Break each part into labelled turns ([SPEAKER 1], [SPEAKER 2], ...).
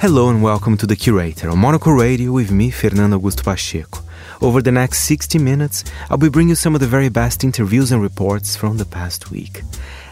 [SPEAKER 1] Hello and welcome to The Curator on Monocle Radio with me, Fernando Augusto Pacheco. Over the next 60 minutes, I'll be bringing you some of the very best interviews and reports from the past week.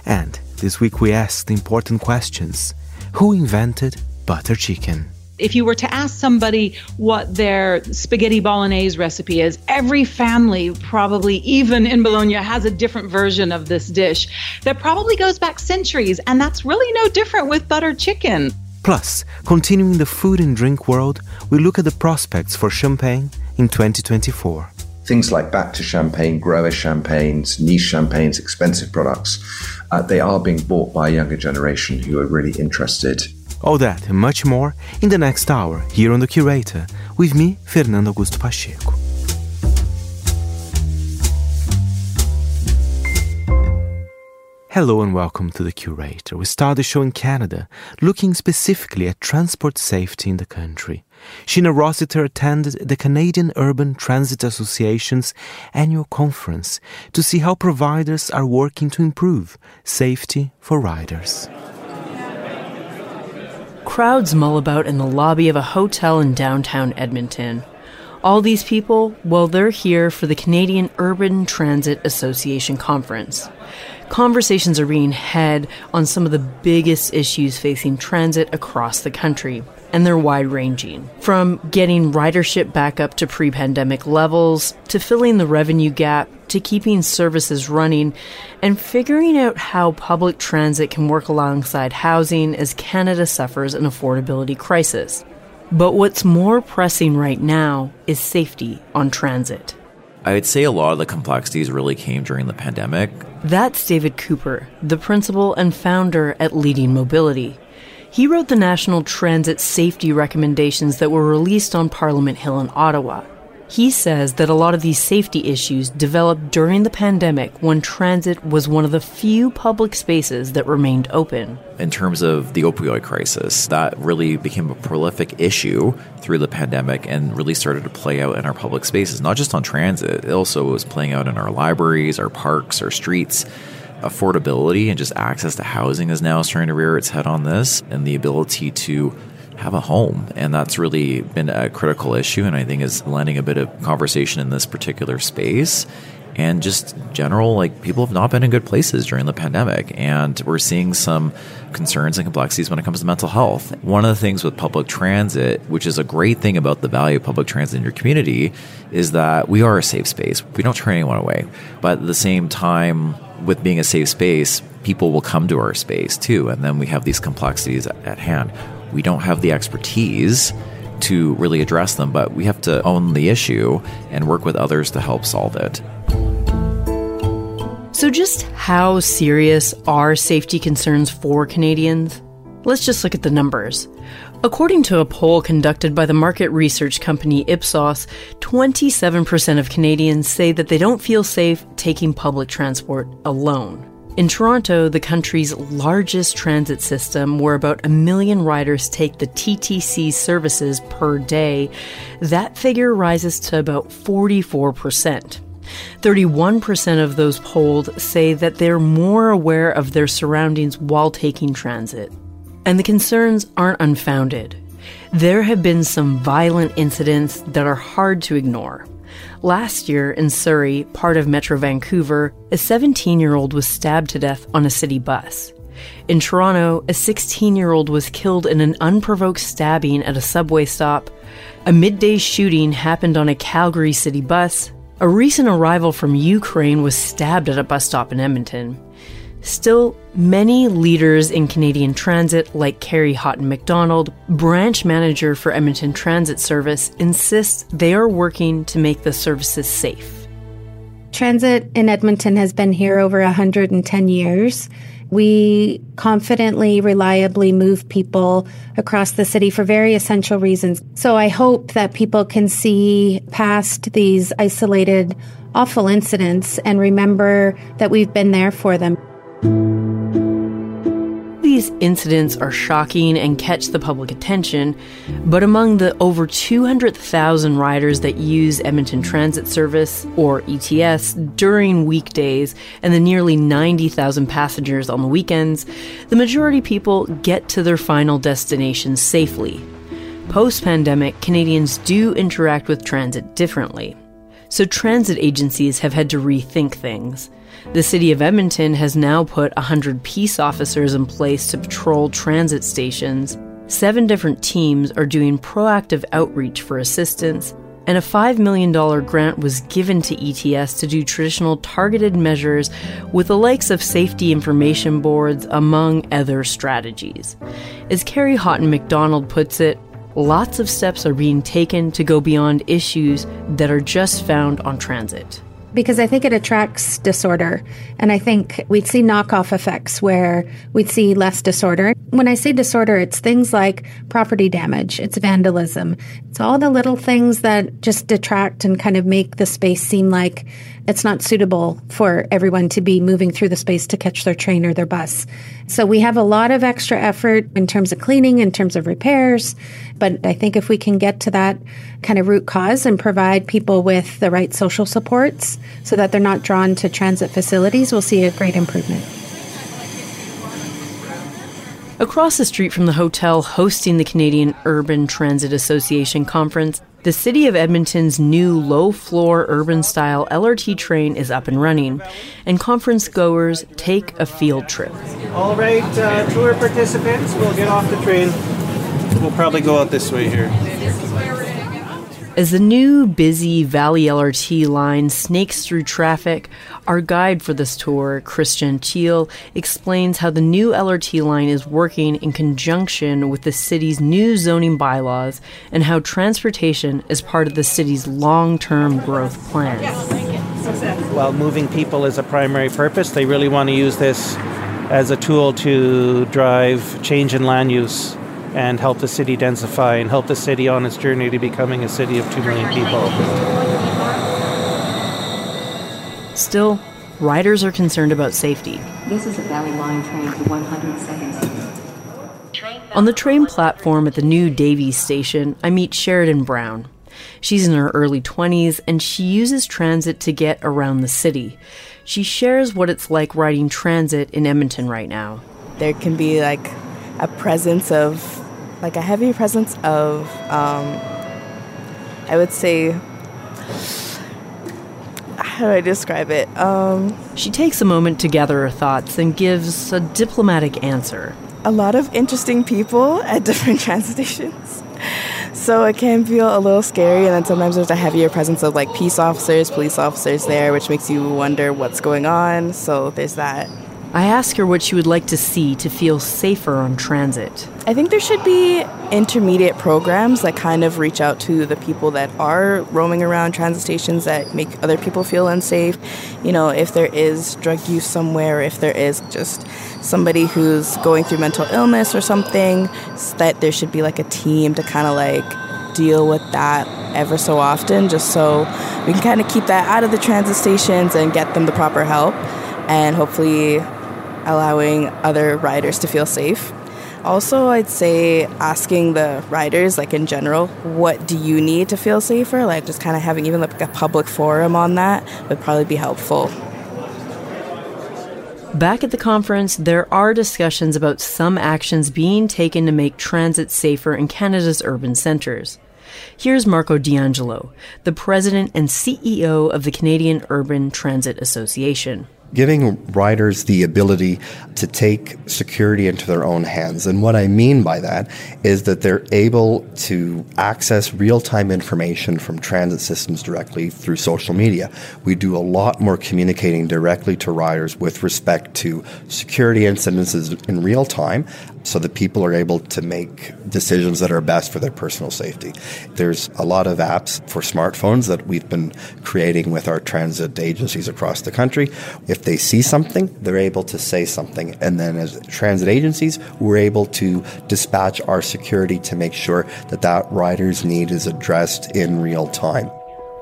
[SPEAKER 1] And this week we asked important questions. Who invented butter chicken?
[SPEAKER 2] If you were to ask somebody what their spaghetti bolognese recipe is, every family, probably even in Bologna, has a different version of this dish that probably goes back centuries. And that's really no different with butter chicken.
[SPEAKER 1] Plus, continuing the food and drink world, we look at the prospects for champagne in 2024.
[SPEAKER 3] Things like back to champagne, grower champagnes, niche champagnes, expensive products, uh, they are being bought by a younger generation who are really interested.
[SPEAKER 1] All that and much more in the next hour here on The Curator with me, Fernando Augusto Pacheco. Hello and welcome to The Curator. We start the show in Canada, looking specifically at transport safety in the country. Sheena Rossiter attended the Canadian Urban Transit Association's annual conference to see how providers are working to improve safety for riders.
[SPEAKER 4] Crowds mull about in the lobby of a hotel in downtown Edmonton. All these people, well, they're here for the Canadian Urban Transit Association conference conversations are being had on some of the biggest issues facing transit across the country. And they're wide ranging from getting ridership back up to pre pandemic levels, to filling the revenue gap, to keeping services running, and figuring out how public transit can work alongside housing as Canada suffers an affordability crisis. But what's more pressing right now is safety on transit.
[SPEAKER 5] I would say a lot of the complexities really came during the pandemic.
[SPEAKER 4] That's David Cooper, the principal and founder at Leading Mobility. He wrote the national transit safety recommendations that were released on Parliament Hill in Ottawa. He says that a lot of these safety issues developed during the pandemic when transit was one of the few public spaces that remained open.
[SPEAKER 5] In terms of the opioid crisis, that really became a prolific issue through the pandemic and really started to play out in our public spaces, not just on transit, it also was playing out in our libraries, our parks, our streets affordability and just access to housing is now starting to rear its head on this and the ability to have a home. And that's really been a critical issue, and I think is lending a bit of conversation in this particular space. And just general, like people have not been in good places during the pandemic, and we're seeing some concerns and complexities when it comes to mental health. One of the things with public transit, which is a great thing about the value of public transit in your community, is that we are a safe space. We don't turn anyone away. But at the same time, with being a safe space, people will come to our space too. And then we have these complexities at hand we don't have the expertise to really address them, but we have to own the issue and work with others to help solve it.
[SPEAKER 4] So, just how serious are safety concerns for Canadians? Let's just look at the numbers. According to a poll conducted by the market research company Ipsos, 27% of Canadians say that they don't feel safe taking public transport alone. In Toronto, the country's largest transit system, where about a million riders take the TTC services per day, that figure rises to about 44%. 31% of those polled say that they're more aware of their surroundings while taking transit. And the concerns aren't unfounded. There have been some violent incidents that are hard to ignore. Last year in Surrey, part of Metro Vancouver, a 17 year old was stabbed to death on a city bus. In Toronto, a 16 year old was killed in an unprovoked stabbing at a subway stop. A midday shooting happened on a Calgary city bus. A recent arrival from Ukraine was stabbed at a bus stop in Edmonton. Still, many leaders in Canadian transit, like Carrie Houghton McDonald, branch manager for Edmonton Transit Service, insist they are working to make the services safe.
[SPEAKER 6] Transit in Edmonton has been here over 110 years. We confidently, reliably move people across the city for very essential reasons. So I hope that people can see past these isolated, awful incidents and remember that we've been there for them.
[SPEAKER 4] These incidents are shocking and catch the public attention, but among the over 200,000 riders that use Edmonton Transit Service, or ETS, during weekdays and the nearly 90,000 passengers on the weekends, the majority people get to their final destination safely. Post pandemic, Canadians do interact with transit differently. So transit agencies have had to rethink things. The city of Edmonton has now put 100 peace officers in place to patrol transit stations. Seven different teams are doing proactive outreach for assistance, and a $5 million grant was given to ETS to do traditional targeted measures with the likes of safety information boards, among other strategies. As Carrie Houghton McDonald puts it, lots of steps are being taken to go beyond issues that are just found on transit
[SPEAKER 6] because I think it attracts disorder. And I think we'd see knockoff effects where we'd see less disorder. When I say disorder, it's things like property damage, it's vandalism, it's all the little things that just detract and kind of make the space seem like it's not suitable for everyone to be moving through the space to catch their train or their bus. So we have a lot of extra effort in terms of cleaning, in terms of repairs. But I think if we can get to that kind of root cause and provide people with the right social supports so that they're not drawn to transit facilities, we'll see a great improvement.
[SPEAKER 4] Across the street from the hotel hosting the Canadian Urban Transit Association conference, the City of Edmonton's new low floor urban style LRT train is up and running, and conference goers take a field trip.
[SPEAKER 7] All right, uh, tour participants, we'll get off the train. We'll probably go out this way here.
[SPEAKER 4] As the new busy Valley LRT line snakes through traffic, our guide for this tour, Christian Thiel, explains how the new LRT line is working in conjunction with the city's new zoning bylaws and how transportation is part of the city's long term growth plan.
[SPEAKER 7] While moving people is a primary purpose, they really want to use this as a tool to drive change in land use and help the city densify and help the city on its journey to becoming a city of 2 million people.
[SPEAKER 4] Still, riders are concerned about safety.
[SPEAKER 8] This is a Valley Line train to 100 seconds.
[SPEAKER 4] On the train platform at the new Davies station, I meet Sheridan Brown. She's in her early 20s and she uses transit to get around the city. She shares what it's like riding transit in Edmonton right now.
[SPEAKER 9] There can be like a presence of like a heavy presence of, um, I would say, how do I describe it? Um,
[SPEAKER 4] she takes a moment to gather her thoughts and gives a diplomatic answer.
[SPEAKER 9] A lot of interesting people at different transit stations. So it can feel a little scary, and then sometimes there's a heavier presence of like peace officers, police officers there, which makes you wonder what's going on. So there's that.
[SPEAKER 4] I ask her what she would like to see to feel safer on transit.
[SPEAKER 9] I think there should be intermediate programs that kind of reach out to the people that are roaming around transit stations that make other people feel unsafe. You know, if there is drug use somewhere, if there is just somebody who's going through mental illness or something, that there should be like a team to kind of like deal with that ever so often, just so we can kind of keep that out of the transit stations and get them the proper help and hopefully allowing other riders to feel safe. Also, I'd say asking the riders, like in general, what do you need to feel safer? Like just kind of having even like a public forum on that would probably be helpful.
[SPEAKER 4] Back at the conference, there are discussions about some actions being taken to make transit safer in Canada's urban centres. Here's Marco D'Angelo, the president and CEO of the Canadian Urban Transit Association
[SPEAKER 10] giving riders the ability to take security into their own hands. And what I mean by that is that they're able to access real time information from transit systems directly through social media. We do a lot more communicating directly to riders with respect to security incidences in real time so that people are able to make decisions that are best for their personal safety. There's a lot of apps for smartphones that we've been creating with our transit agencies across the country. If they see something, they're able to say something. And then as transit agencies, we're able to dispatch our security to make sure that that rider's need is addressed in real time.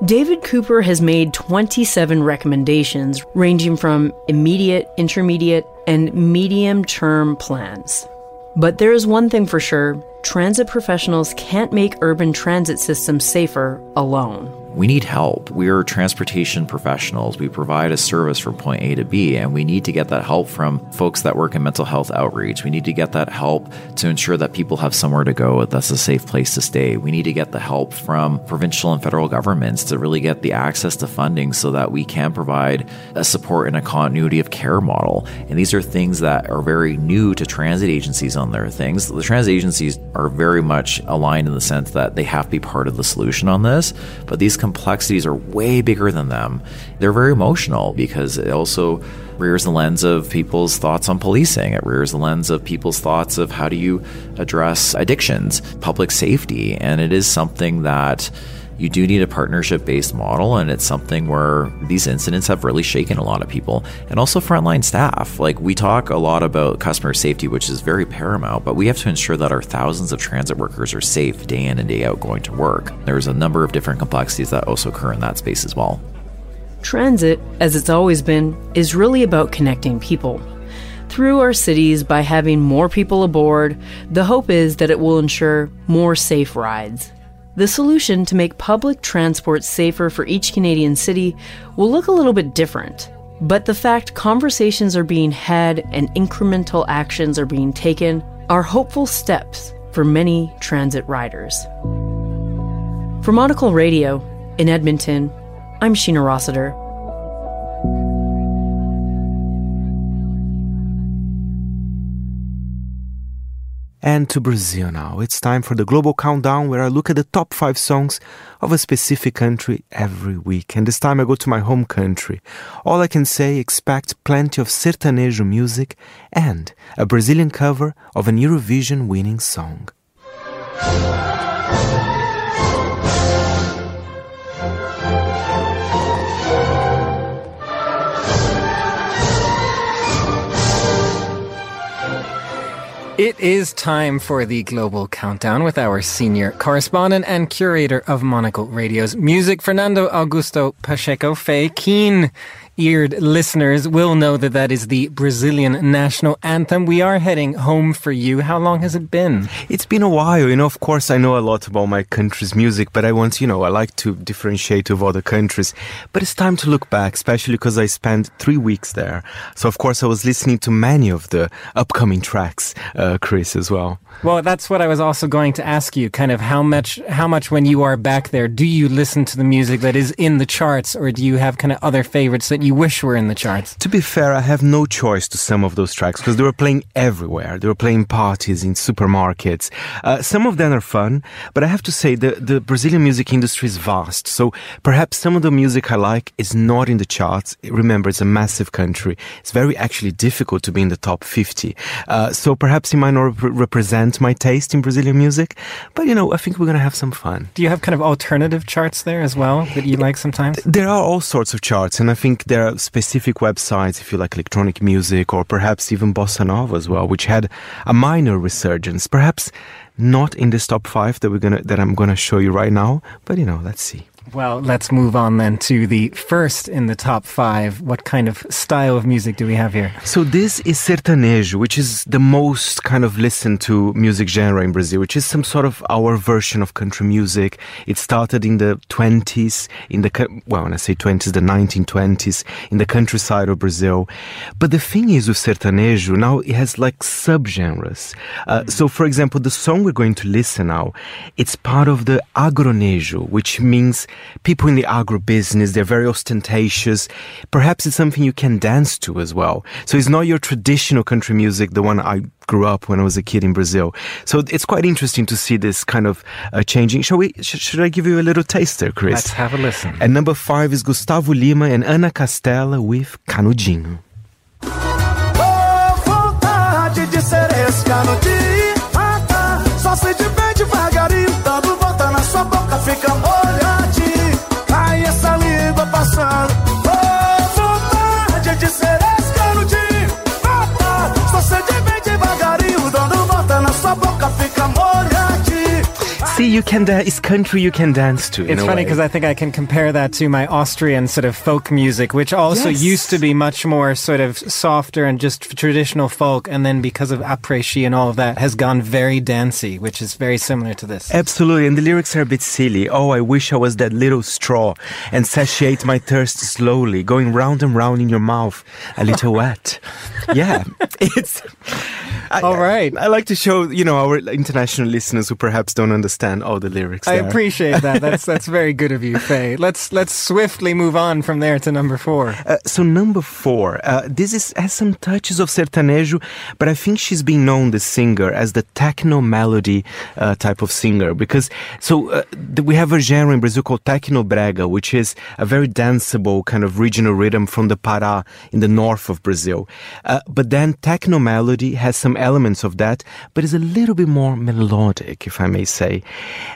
[SPEAKER 4] David Cooper has made 27 recommendations ranging from immediate, intermediate, and medium term plans. But there is one thing for sure transit professionals can't make urban transit systems safer alone.
[SPEAKER 5] We need help. We are transportation professionals. We provide a service from point A to B, and we need to get that help from folks that work in mental health outreach. We need to get that help to ensure that people have somewhere to go that's a safe place to stay. We need to get the help from provincial and federal governments to really get the access to funding so that we can provide a support and a continuity of care model. And these are things that are very new to transit agencies on their things. The transit agencies are very much aligned in the sense that they have to be part of the solution on this, but these complexities are way bigger than them. They're very emotional because it also rears the lens of people's thoughts on policing. It rears the lens of people's thoughts of how do you address addictions, public safety. And it is something that you do need a partnership based model and it's something where these incidents have really shaken a lot of people and also frontline staff. Like we talk a lot about customer safety which is very paramount but we have to ensure that our thousands of transit workers are safe day in and day out going to work. There's a number of different complexities that also occur in that space as well.
[SPEAKER 4] Transit as it's always been is really about connecting people through our cities by having more people aboard. The hope is that it will ensure more safe rides the solution to make public transport safer for each Canadian city will look a little bit different. But the fact conversations are being had and incremental actions are being taken are hopeful steps for many transit riders. For Monocle Radio in Edmonton, I'm Sheena Rossiter.
[SPEAKER 1] And to Brazil now. It's time for the Global Countdown where I look at the top five songs of a specific country every week. And this time I go to my home country. All I can say, expect plenty of sertanejo music and a Brazilian cover of an Eurovision winning song.
[SPEAKER 11] It is time for the Global Countdown with our senior correspondent and curator of Monocle Radio's music, Fernando Augusto Pacheco Faye Keen eared listeners will know that that is the Brazilian national anthem. We are heading home for you. How long has it been?
[SPEAKER 1] It's been a while. You know, of course, I know a lot about my country's music, but I want, you know, I like to differentiate with other countries. But it's time to look back, especially because I spent three weeks there. So, of course, I was listening to many of the upcoming tracks, uh, Chris, as well.
[SPEAKER 11] Well, that's what I was also going to ask you. Kind of how much, how much when you are back there, do you listen to the music that is in the charts, or do you have kind of other favorites that you wish were in the charts?
[SPEAKER 1] To be fair, I have no choice to some of those tracks because they were playing everywhere. They were playing parties in supermarkets. Uh, some of them are fun, but I have to say the the Brazilian music industry is vast. So perhaps some of the music I like is not in the charts. Remember, it's a massive country. It's very actually difficult to be in the top 50. Uh, so perhaps it might not rep- represent my taste in Brazilian music, but you know, I think we're gonna have some fun.
[SPEAKER 11] Do you have kind of alternative charts there as well that you like sometimes?
[SPEAKER 1] There are all sorts of charts, and I think there are specific websites if you like electronic music or perhaps even bossa nova as well, which had a minor resurgence. Perhaps not in this top five that we're gonna that I'm gonna show you right now, but you know, let's see.
[SPEAKER 11] Well, let's move on then to the first in the top five. What kind of style of music do we have here?
[SPEAKER 1] So this is sertanejo, which is the most kind of listened to music genre in Brazil, which is some sort of our version of country music. It started in the 20s, in the, well, when I say 20s, the 1920s, in the countryside of Brazil. But the thing is with sertanejo, now it has like subgenres. Uh, so for example, the song we're going to listen now, it's part of the agronejo, which means people in the agro business, they're very ostentatious. Perhaps it's something you can dance to as well. So it's not your traditional country music, the one I grew up when I was a kid in Brazil. So it's quite interesting to see this kind of uh, changing. Shall we, sh- should I give you a little taster, Chris?
[SPEAKER 11] Let's have a listen.
[SPEAKER 1] And number five is Gusttavo Lima and Ana Castela with Canudinho.
[SPEAKER 12] fica
[SPEAKER 1] you can dance. It's country you can dance to.
[SPEAKER 11] It's funny because I think I can compare that to my Austrian sort of folk music, which also
[SPEAKER 1] Yes.
[SPEAKER 11] used to be much more sort of softer and just traditional folk, and then because of après-ski and all of that, has gone very dancey, which is very similar to this.
[SPEAKER 1] Absolutely, and the lyrics are a bit silly. Oh, I wish I was that little straw and satiate my thirst slowly, going round and round in your mouth, a little wet. Yeah, it's. I,
[SPEAKER 11] All right.
[SPEAKER 1] I like to show, you know, our international listeners who perhaps don't understand all the lyrics.
[SPEAKER 11] I appreciate that. That's that's very good of you, Faye. Let's let's swiftly move on from there to number four.
[SPEAKER 1] Uh, so number four, uh, this is has some touches of sertanejo, but I think she's being known the singer as the techno melody uh, type of singer because so uh, we have a genre in Brazil called techno brega, which is a very danceable kind of regional rhythm from the Pará in the north of Brazil. Uh, but then techno melody has some elements of that, but is a little bit more melodic, if I may say.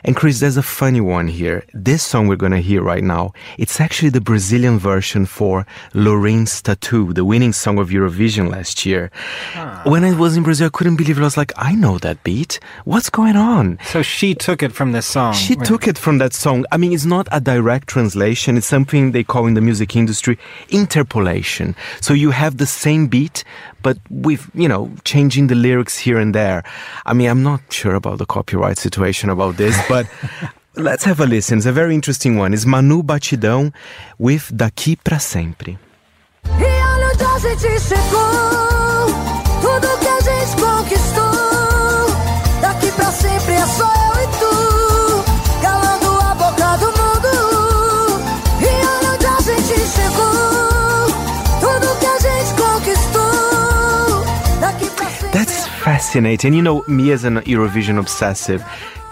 [SPEAKER 1] And Chris, there's a funny one here. This song we're going to hear right now, it's actually the Brazilian version for Loreen's Tattoo, the winning song of Eurovision last year. Ah. When I was in Brazil, I couldn't believe it. I was like, I know that beat. What's going on?
[SPEAKER 11] So she took it from this song.
[SPEAKER 1] She took it from that song. I mean, it's not a direct translation. It's something they call in the music industry interpolation. So you have the same beat, but with, you know, changing the lyrics here and there. I mean, I'm not sure about the copyright situation about this, but let's have a listen. It's a very interesting one. It's Manu Batidão with Daqui Pra Sempre. Fascinating. You know, me as an Eurovision obsessive,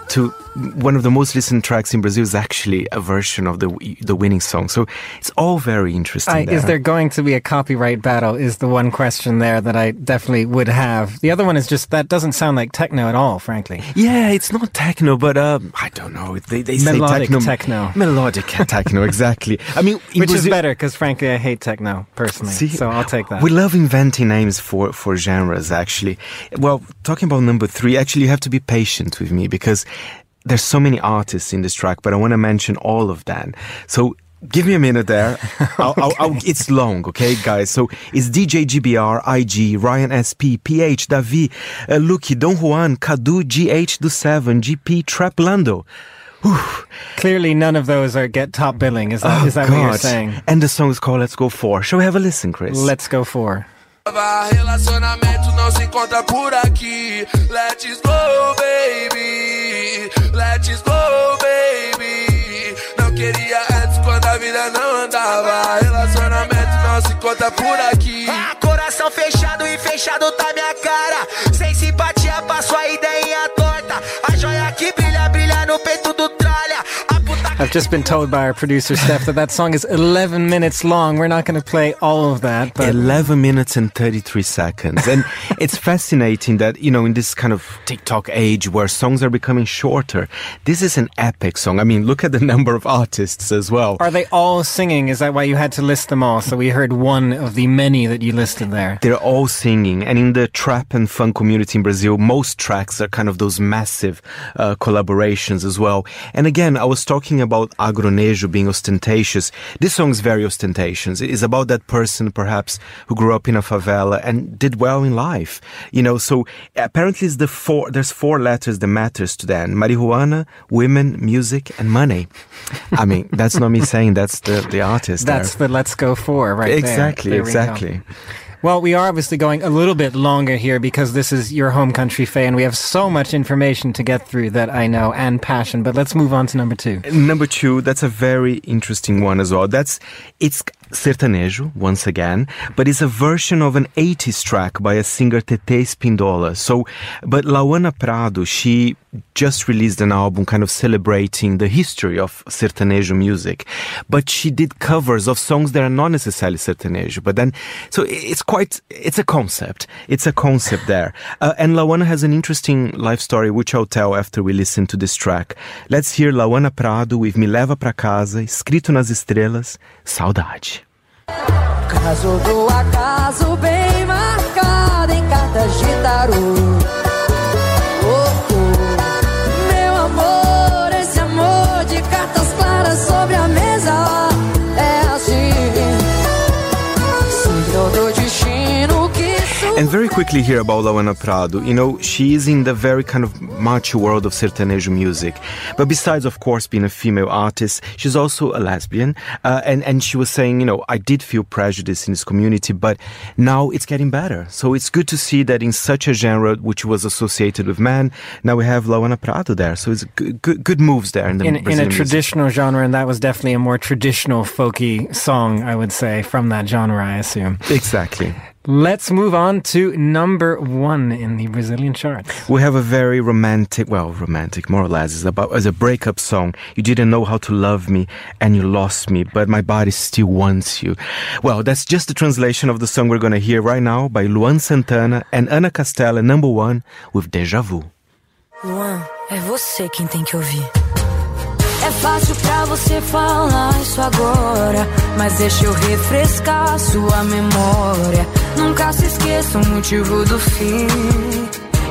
[SPEAKER 1] to one of the most listened tracks in Brazil is actually a version of the the winning song. So it's all very interesting.
[SPEAKER 11] I, is there going to be a copyright battle? Is the one question there that I definitely would have. The other one is just that doesn't sound like techno at all, frankly.
[SPEAKER 1] Yeah, it's not techno, but uh, I don't know. They, they
[SPEAKER 11] Melodic
[SPEAKER 1] say techno.
[SPEAKER 11] techno.
[SPEAKER 1] Melodic techno, exactly. I mean,
[SPEAKER 11] Which is better because, frankly, I hate techno personally.
[SPEAKER 1] See,
[SPEAKER 11] so I'll take that.
[SPEAKER 1] We love inventing names for, for genres, actually. Well, talking about number three, actually, you have to be patient with me because there's so many artists in this track, but I want to mention all of them. So give me a minute there. I'll, I'll, I'll, it's long, okay, guys? So it's DJ GBR, IG, Ryan SP, PH, Davi, uh, Lucky, Don Juan, Cadu, GH do 7, GP, Traplando.
[SPEAKER 11] Clearly, none of those are get top billing. Is that,
[SPEAKER 1] Oh,
[SPEAKER 11] is that what you're saying?
[SPEAKER 1] And the song is called Let's Go 4. Shall we have a listen, Chris?
[SPEAKER 11] Let's go for.
[SPEAKER 12] Relacionamento não se encontra por aqui. Let's go, baby. Let's go, baby. Não queria antes quando a vida não andava. Relacionamento não se encontra por aqui.
[SPEAKER 13] Ah, coração fechado e fechado tá minha cara.
[SPEAKER 11] I've just been told by our producer Steph that that song is 11 minutes long. We're not going to play all of that, but
[SPEAKER 1] 11 minutes and 33 seconds. And it's fascinating that, you know, in this kind of TikTok age where songs are becoming shorter, this is an epic song. I mean, look at the number of artists as well.
[SPEAKER 11] are they all singing? Is that why you had to list them all? So we heard one of the many that you listed there.
[SPEAKER 1] They're all singing. And in the trap and funk community in Brazil, most tracks are kind of those massive uh, collaborations as well. And again, I was talking about agronejo being ostentatious. This song is very ostentatious. It is about that person perhaps who grew up in a favela and did well in life. You know, so apparently it's the four, there's four letters that matters to them. Marijuana, women, music, and money. I mean, that's not me saying that's the, the artist
[SPEAKER 11] That's
[SPEAKER 1] there.
[SPEAKER 11] the Let's Go For right there.
[SPEAKER 1] Exactly,
[SPEAKER 11] There go.
[SPEAKER 1] exactly.
[SPEAKER 11] Well, we are obviously going a little bit longer here because this is your home country, Faye, and we have so much information to get through that I know and passion. But let's move on to number two.
[SPEAKER 1] Number two, that's a very interesting one as well. That's it's sertanejo once again, but it's a version of an 80s track by a singer Tetê Espíndola. So, but Lauana Prado, she just released an album kind of celebrating the history of sertanejo music, but she did covers of songs that are not necessarily sertanejo. But then, so it's quite, it's a concept. It's a concept there. Uh, and Lauana has an interesting life story, which I'll tell after we listen to this track. Let's hear Lauana Prado with Me Leva Pra Casa, escrito nas estrelas, Saudade.
[SPEAKER 14] Caso do acaso bem marcado em cartas de tarô.
[SPEAKER 1] And very quickly here about Lauana Prado. You know, she is in the very kind of macho world of sertanejo music. But besides, of course, being a female artist, she's also a lesbian. Uh, and, and she was saying, you know, I did feel prejudice in this community, but now it's getting better. So it's good to see that in such a genre which was associated with men, now we have Lauana Prado there. So it's good, good, good moves there in the
[SPEAKER 11] in, in a
[SPEAKER 1] music.
[SPEAKER 11] traditional genre, and that was definitely a more traditional folky song, I would say, from that genre, I assume.
[SPEAKER 1] Exactly.
[SPEAKER 11] Let's move on to number one in the Brazilian charts.
[SPEAKER 1] We have a very romantic, well, romantic more or less. It's about as a breakup song. You didn't know how to love me and you lost me, but my body still wants you. Well, that's just the translation of the song we're gonna hear right now by Luan Santana and Ana Castela, number one, with Deja Vu.
[SPEAKER 14] Luan, é você quem tem que ouvir. É fácil pra você falar isso agora, mas deixa eu refrescar sua memória. Nunca se esqueça o motivo do fim.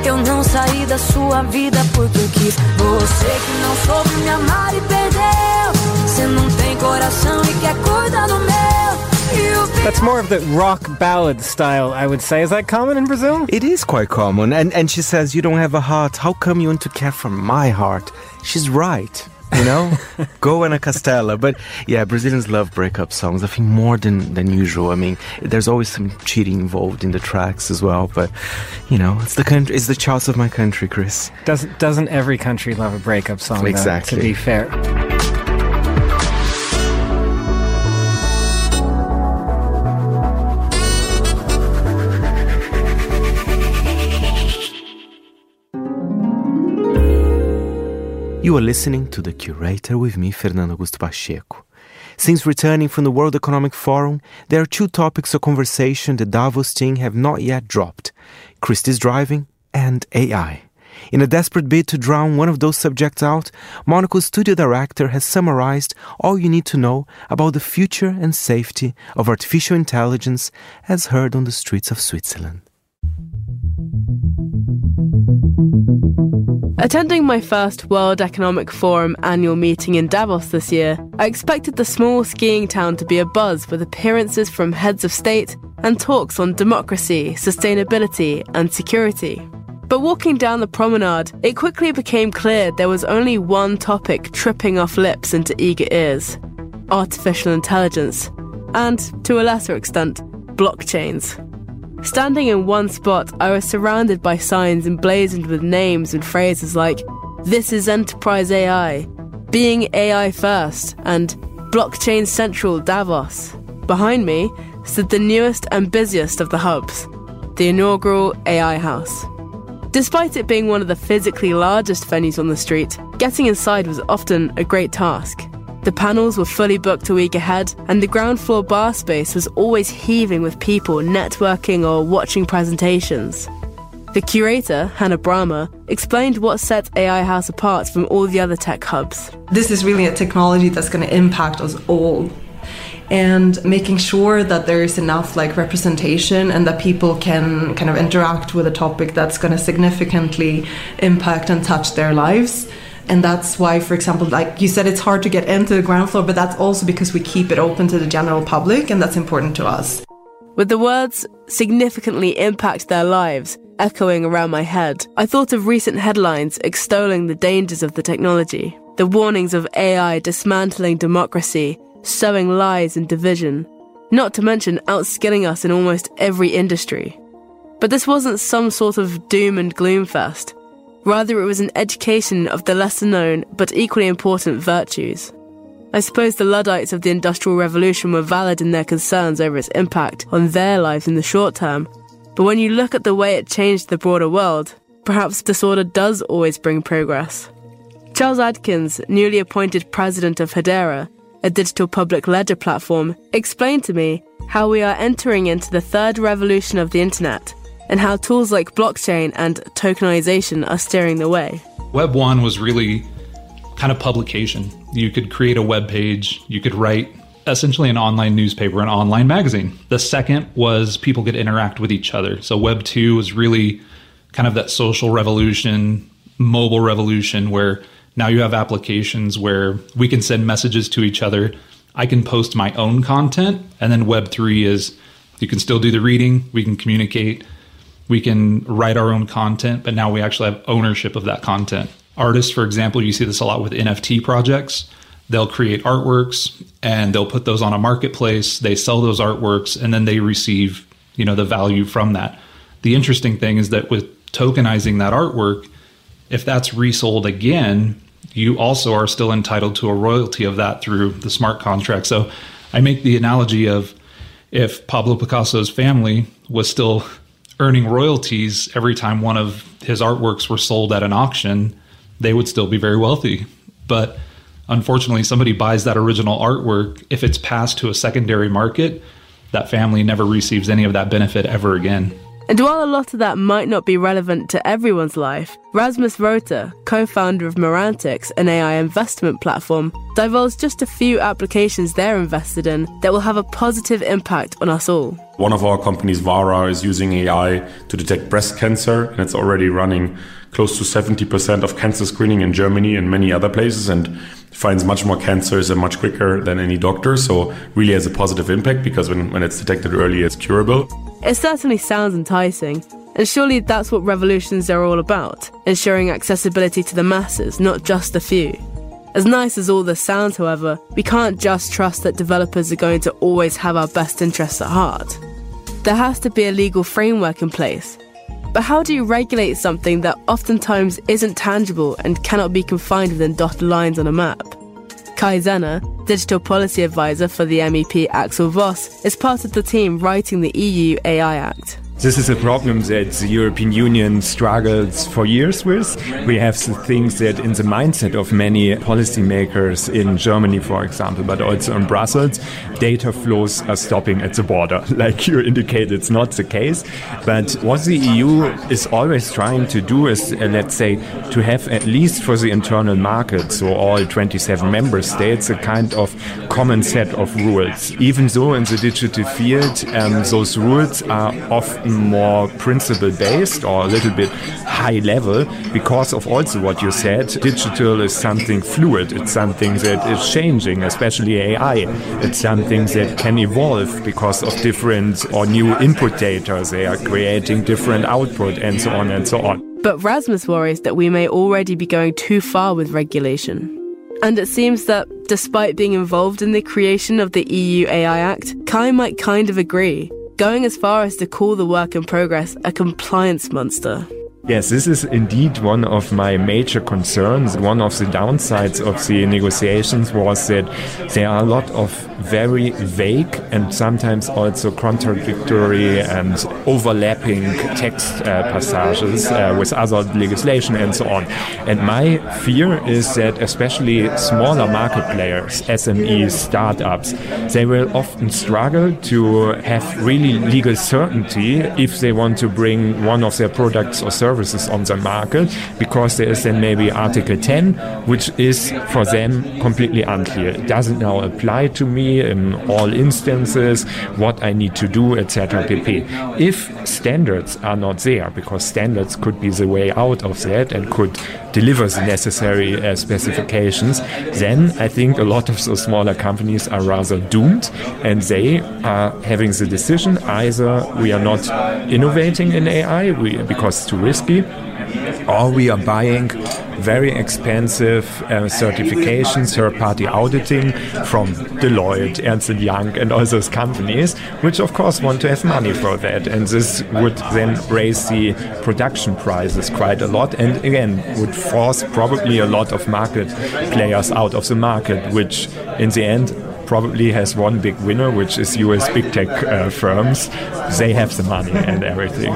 [SPEAKER 14] Eu não saí da sua vida porque eu quis. Você que não soube me amar e perdeu. Você não tem coração e quer cuidar do meu. E o
[SPEAKER 11] That's more of the rock ballad style, I would say. Is that common in Brazil?
[SPEAKER 1] It is quite common. And, and she says, You don't have a heart. How come you want to care for my heart? She's right. You know? Go Ana Castela. But yeah, Brazilians love breakup songs. I think more than, than usual. I mean, there's always some cheating involved in the tracks as well. But, you know, it's the country, it's the charts of my country, Chris.
[SPEAKER 11] Doesn't doesn't every country love a breakup song? though,
[SPEAKER 1] Exactly.
[SPEAKER 11] to be fair.
[SPEAKER 1] You are listening to The Curator with me, Fernando Augusto Pacheco. Since returning from the World Economic Forum, there are two topics of conversation the Davos team have not yet dropped Christie's driving and AI. In a desperate bid to drown one of those subjects out, Monocle's studio director has summarized all you need to know about the future and safety of artificial intelligence as heard on the streets of Switzerland.
[SPEAKER 15] Attending my first World Economic Forum annual meeting in Davos this year, I expected the small skiing town to be abuzz with appearances from heads of state and talks on democracy, sustainability, and security. But walking down the promenade, it quickly became clear there was only one topic tripping off lips into eager ears artificial intelligence, and, to a lesser extent, blockchains. Standing in one spot, I was surrounded by signs emblazoned with names and phrases like, This is Enterprise AI, Being AI First, and Blockchain Central Davos. Behind me stood the newest and busiest of the hubs, the inaugural AI House. Despite it being one of the physically largest venues on the street, getting inside was often a great task. The panels were fully booked a week ahead, and the ground floor bar space was always heaving with people networking or watching presentations. The curator, Hannah Brahma, explained what sets AI House apart from all the other tech hubs.
[SPEAKER 16] This is really a technology that's going to impact us all. And making sure that there is enough like representation and that people can kind of interact with a topic that's going to significantly impact and touch their lives. And that's why, for example, like you said, it's hard to get into the ground floor, but that's also because we keep it open to the general public, and that's important to us.
[SPEAKER 15] With the words significantly impact their lives echoing around my head, I thought of recent headlines extolling the dangers of the technology, the warnings of AI dismantling democracy, sowing lies and division, not to mention outskilling us in almost every industry. But this wasn't some sort of doom and gloom fest. Rather, it was an education of the lesser known but equally important virtues. I suppose the Luddites of the Industrial Revolution were valid in their concerns over its impact on their lives in the short term, but when you look at the way it changed the broader world, perhaps disorder does always bring progress. Charles Adkins, newly appointed president of Hedera, a digital public ledger platform, explained to me how we are entering into the third revolution of the internet and how tools like blockchain and tokenization are steering the way.
[SPEAKER 17] Web 1 was really kind of publication. You could create a web page, you could write essentially an online newspaper, an online magazine. The second was people could interact with each other. So Web 2 was really kind of that social revolution, mobile revolution where now you have applications where we can send messages to each other. I can post my own content. And then Web 3 is you can still do the reading, we can communicate, We can write our own content, but now we actually have ownership of that content. Artists, for example, you see this a lot with NFT projects. They'll create artworks and they'll put those on a marketplace. They sell those artworks and then they receive, you know, the value from that. The interesting thing is that with tokenizing that artwork, if that's resold again, you also are still entitled to a royalty of that through the smart contract. So I make the analogy of if Pablo Picasso's family was still earning royalties every time one of his artworks were sold at an auction, they would still be very wealthy. But unfortunately, somebody buys that original artwork. If it's passed to a secondary market, that family never receives any of that benefit ever again.
[SPEAKER 15] And while a lot of that might not be relevant to everyone's life, Rasmus Rothe, co founder of Merantix, an AI investment platform, divulged just a few applications they're invested in that will have a positive impact on us all.
[SPEAKER 18] One of our companies, Vara, is using AI to detect breast cancer, and it's already running close to 70% of cancer screening in Germany and many other places. And finds much more cancers and much quicker than any doctor. So really has a positive impact because when, when it's detected early, it's curable.
[SPEAKER 15] It certainly sounds enticing. And surely that's what revolutions are all about ensuring accessibility to the masses, not just a few. As nice as all this sounds, however, we can't just trust that developers are going to always have our best interests at heart. There has to be a legal framework in place. But how do you regulate something that oftentimes isn't tangible and cannot be confined within dotted lines on a map? Kai Zenner, digital policy advisor for the MEP Axel Voss, is part of the team writing the EU AI Act.
[SPEAKER 19] This is a problem that the European Union struggles for years with. We have the things that in the mindset of many policymakers in Germany, for example, but also in Brussels, data flows are stopping at the border. Like you indicate, it's not the case. But what the EU is always trying to do is, uh, let's say, to have at least for the internal market, so all 27 member states, a kind of common set of rules. Even though in the digital field, um, those rules are often more principle based or a little bit high level because of also what you said. Digital is something fluid, it's something that is changing, especially AI. It's something that can evolve because of different or new input data. They are creating different output and so on and so on.
[SPEAKER 15] But Rasmus worries that we may already be going too far with regulation. And it seems that, despite being involved in the creation of the EU AI Act, Kai might kind of agree going as far as to call the work in progress a compliance monster.
[SPEAKER 19] Yes, this is indeed one of my major concerns. One of the downsides of the negotiations was that there are a lot of very vague and sometimes also contradictory and overlapping text uh, passages uh, with other legislation and so on. And my fear is that especially smaller market players, SMEs, startups, they will often struggle to have really legal certainty if they want to bring one of their products or services services on the market because there is then maybe Article 10, which is for them completely unclear. It doesn't now apply to me in all instances, what I need to do, etc. pp. If standards are not there, because standards could be the way out of that and could deliver the necessary uh, specifications, then I think a lot of those smaller companies are rather doomed and they are having the decision either we are not innovating in AI we, because it's too risky or we are buying very expensive uh, certifications, third-party auditing from Deloitte, Ernst Young, and all those companies, which of course want to have money for that. And this would then raise the production prices quite a lot, and again would force probably a lot of market players out of the market, which in the end probably has one big winner, which is US big tech uh, firms. They have the money and everything.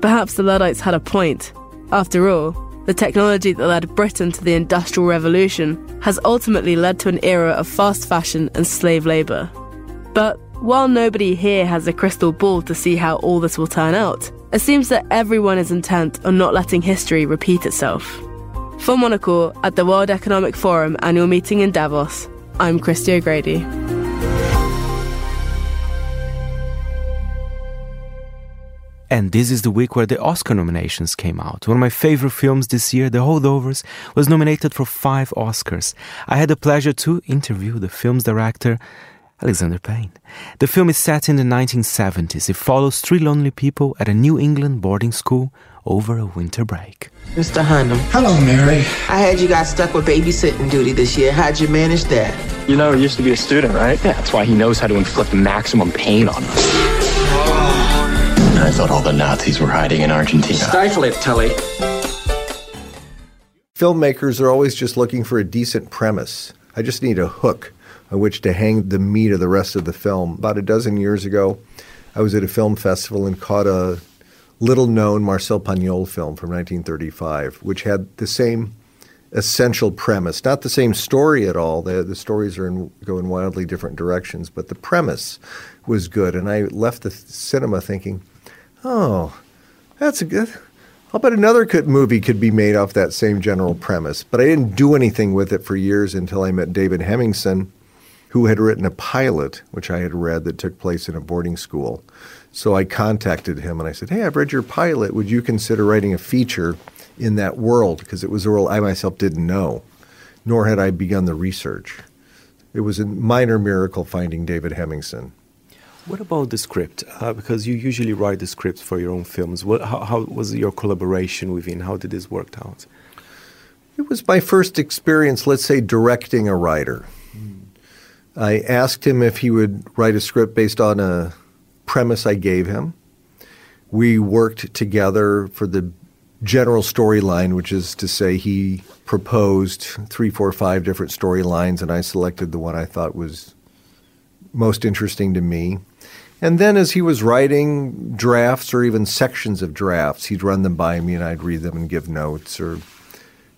[SPEAKER 15] Perhaps the Luddites had a point. After all, the technology that led Britain to the Industrial Revolution has ultimately led to an era of fast fashion and slave labour. But while nobody here has a crystal ball to see how all this will turn out, it seems that everyone is intent on not letting history repeat itself. For Monocle, at the World Economic Forum annual meeting in Davos, I'm Christy O'Grady.
[SPEAKER 1] And this is the week where the Oscar nominations came out. One of my favorite films this year, The Holdovers, was nominated for five Oscars. I had the pleasure to interview the film's director, Alexander Payne. The film is set in the 1970s. It follows three lonely people at a New England boarding school over a winter break.
[SPEAKER 20] Mr. Hunham.
[SPEAKER 21] Hello, Mary.
[SPEAKER 20] I heard you got stuck with babysitting duty this year. How'd you manage that?
[SPEAKER 21] You know, he used to be a student, right? Yeah, that's why he knows how to inflict maximum pain on us.
[SPEAKER 22] I thought all the Nazis were hiding in Argentina.
[SPEAKER 21] Stifle it, Tully.
[SPEAKER 23] Filmmakers are always just looking for a decent premise. I just need a hook on which to hang the meat of the rest of the film. About a dozen years ago, I was at a film festival and caught a little known Marcel Pagnol film from 1935, which had the same essential premise, not the same story at all. The, the stories are in, go in wildly different directions, but the premise was good. And I left the cinema thinking, oh, that's a good. I'll bet another could, movie could be made off that same general premise. But I didn't do anything with it for years until I met David Hemingson, who had written a pilot, which I had read that took place in a boarding school. So I contacted him and I said, Hey, I've read your pilot. Would you consider writing a feature in that world? Because it was a world I myself didn't know, nor had I begun the research. It was a minor miracle finding David Hemingson.
[SPEAKER 1] What about the script? Uh, because you usually write the scripts for your own films. What, how, how was your collaboration with him? How did this work out?
[SPEAKER 23] It was my first experience, let's say, directing a writer. I asked him if he would write a script based on a premise I gave him. We worked together for the general storyline, which is to say, he proposed three, four, five different storylines, and I selected the one I thought was most interesting to me. And then, as he was writing drafts or even sections of drafts, he'd run them by me and I'd read them and give notes or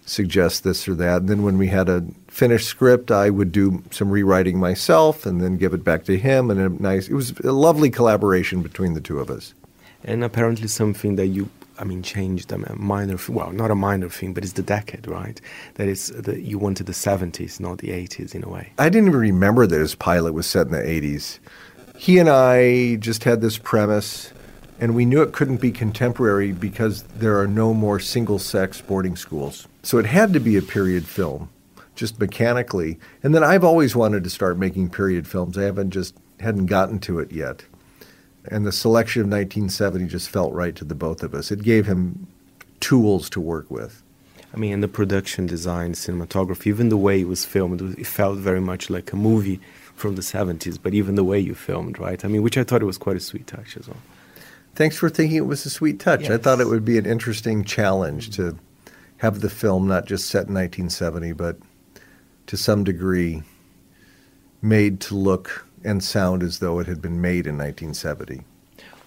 [SPEAKER 23] suggest this or that. And then, when we had a finished script, I would do some rewriting myself and then give it back to him. And a nice, it was a lovely collaboration between the two of us.
[SPEAKER 1] And apparently, something that you, I mean, changed a minor, well, not a minor thing, but it's the decade, right? That is, that you wanted the 70s, not the 80s in a way.
[SPEAKER 23] I didn't even remember that his pilot was set in the 80s. He and I just had this premise, and we knew it couldn't be contemporary because there are no more single sex boarding schools. So it had to be a period film just mechanically. And then I've always wanted to start making period films. I haven't just hadn't gotten to it yet. And the selection of 1970 just felt right to the both of us. It gave him tools to work with.
[SPEAKER 1] I mean, the production design, cinematography, even the way it was filmed, it felt very much like a movie from the 70s, but even the way you filmed, right? I mean, which I thought it was quite a sweet touch as well.
[SPEAKER 23] Thanks for thinking it was a sweet touch. Yes. I thought it would be an interesting challenge to have the film not just set in 1970, but to some degree made to look and sound as though it had been made in 1970.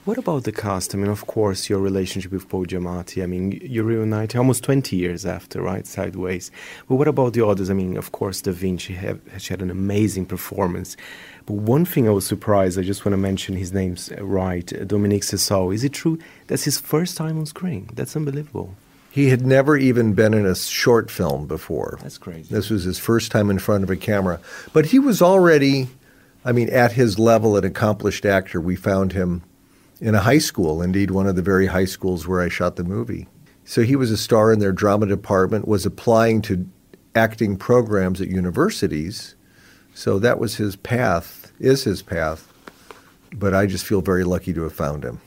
[SPEAKER 1] What about the cast? I mean, of course, your relationship with Paul Giamatti. I mean, you reunited almost 20 years after, right? Sideways. But what about the others? I mean, of course, Da Vinci have, she had an amazing performance. But one thing I was surprised, I just want to mention his name's right, Dominic Sessa. Is it true that's his first time on screen? That's unbelievable.
[SPEAKER 23] He had never even been in a short film before.
[SPEAKER 1] That's crazy.
[SPEAKER 23] This was his first time in front of a camera. But he was already, I mean, at his level, an accomplished actor. We found him in a high school, indeed, one of the very high schools where I shot the movie. So he was a star in their drama department, was applying to acting programs at universities. So that was his path, is his path. But I just feel very lucky to have found him.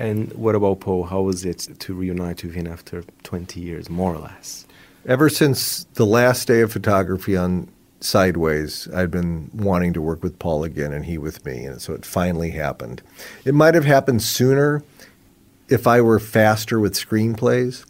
[SPEAKER 1] And what about Paul? How was it to reunite with him after 20 years, more or less?
[SPEAKER 23] Ever since the last day of photography on Sideways, I'd been wanting to work with Paul again and he with me. And so it finally happened. It might have happened sooner if I were faster with screenplays,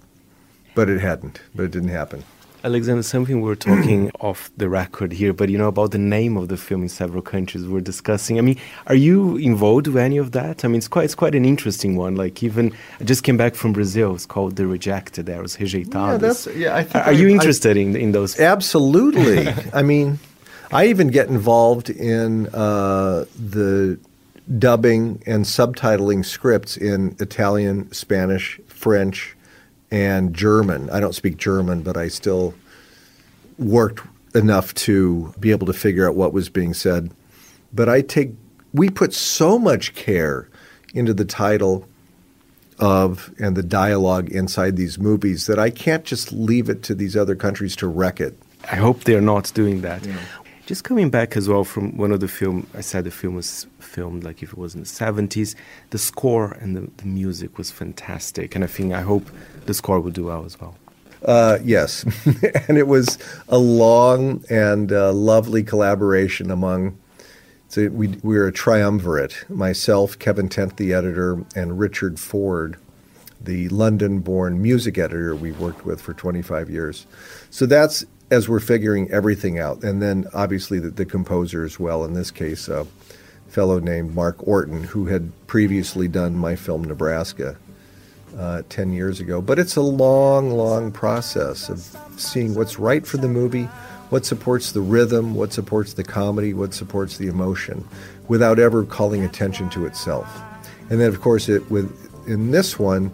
[SPEAKER 23] but it hadn't. But it didn't happen.
[SPEAKER 1] Alexander, something we are talking off the record here, but you know about the name of the film in several countries we're discussing. I mean, are you involved with any of that? I mean, it's quite it's quite an interesting one. Like even I just came back from Brazil. It's called The Rejected. There was Rejeitados.
[SPEAKER 23] Yeah, that's yeah. I
[SPEAKER 1] think are, I, you interested I, in in those?
[SPEAKER 23] Absolutely. I mean, I even get involved in uh, the dubbing and subtitling scripts in Italian, Spanish, French and German. I don't speak German, but I still worked enough to be able to figure out what was being said. But I take we put so much care into the title of and the dialogue inside these movies that I can't just leave it to these other countries to wreck it.
[SPEAKER 1] I hope they're not doing that. Yeah. Just coming back as well from one of the film, I said the film was filmed like if it was in the 70s. The score and the, the music was fantastic. And I think, I hope the score will do well as well.
[SPEAKER 23] Uh, yes. and it was a long and uh, lovely collaboration among, so we, we were a triumvirate myself, Kevin Tent, the editor, and Richard Ford, the London born music editor we worked with for 25 years. So that's as we're figuring everything out. And then obviously the, the composer as well, in this case, a fellow named Mark Orton, who had previously done my film Nebraska uh, 10 years ago. But it's a long, long process of seeing what's right for the movie, what supports the rhythm, what supports the comedy, what supports the emotion, without ever calling attention to itself. And then, of course, it with in this one,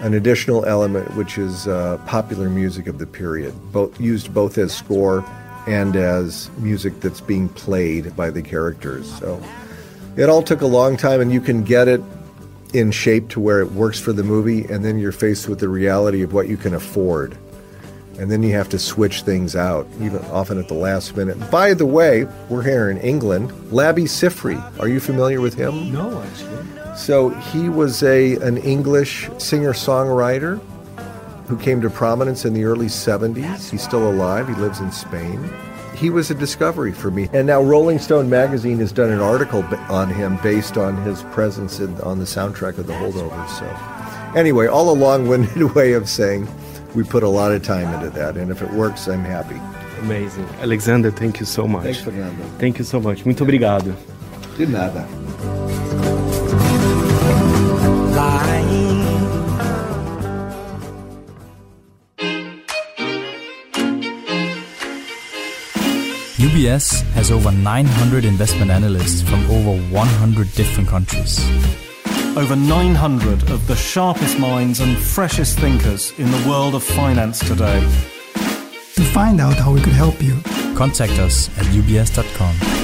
[SPEAKER 23] an additional element which is uh, popular music of the period, both used both as score and as music that's being played by the characters. So it all took a long time, and you can get it in shape to where it works for the movie, and then you're faced with the reality of what you can afford. And then you have to switch things out, even often at the last minute. By the way, we're here in England. Labi Siffre, are you familiar with him?
[SPEAKER 24] No, actually.
[SPEAKER 23] So he was a an English singer-songwriter who came to prominence in the early 70s. He's still alive. He lives in Spain. He was a discovery for me. And now Rolling Stone magazine has done an article on him based on his presence in, on the soundtrack of The Holdovers. So anyway, all a long-winded way of saying we put a lot of time into that and if it works, I'm happy.
[SPEAKER 1] Amazing. Alexander, thank you so much.
[SPEAKER 23] Thanks, Fernando.
[SPEAKER 1] Thank you so much. Muito obrigado.
[SPEAKER 23] De nada.
[SPEAKER 25] UBS has over 900 investment analysts from over 100 different countries.
[SPEAKER 24] Over 900 of the sharpest minds and freshest thinkers in the world of finance today.
[SPEAKER 26] To find out how we could help you,
[SPEAKER 25] Contact us at ubs.com.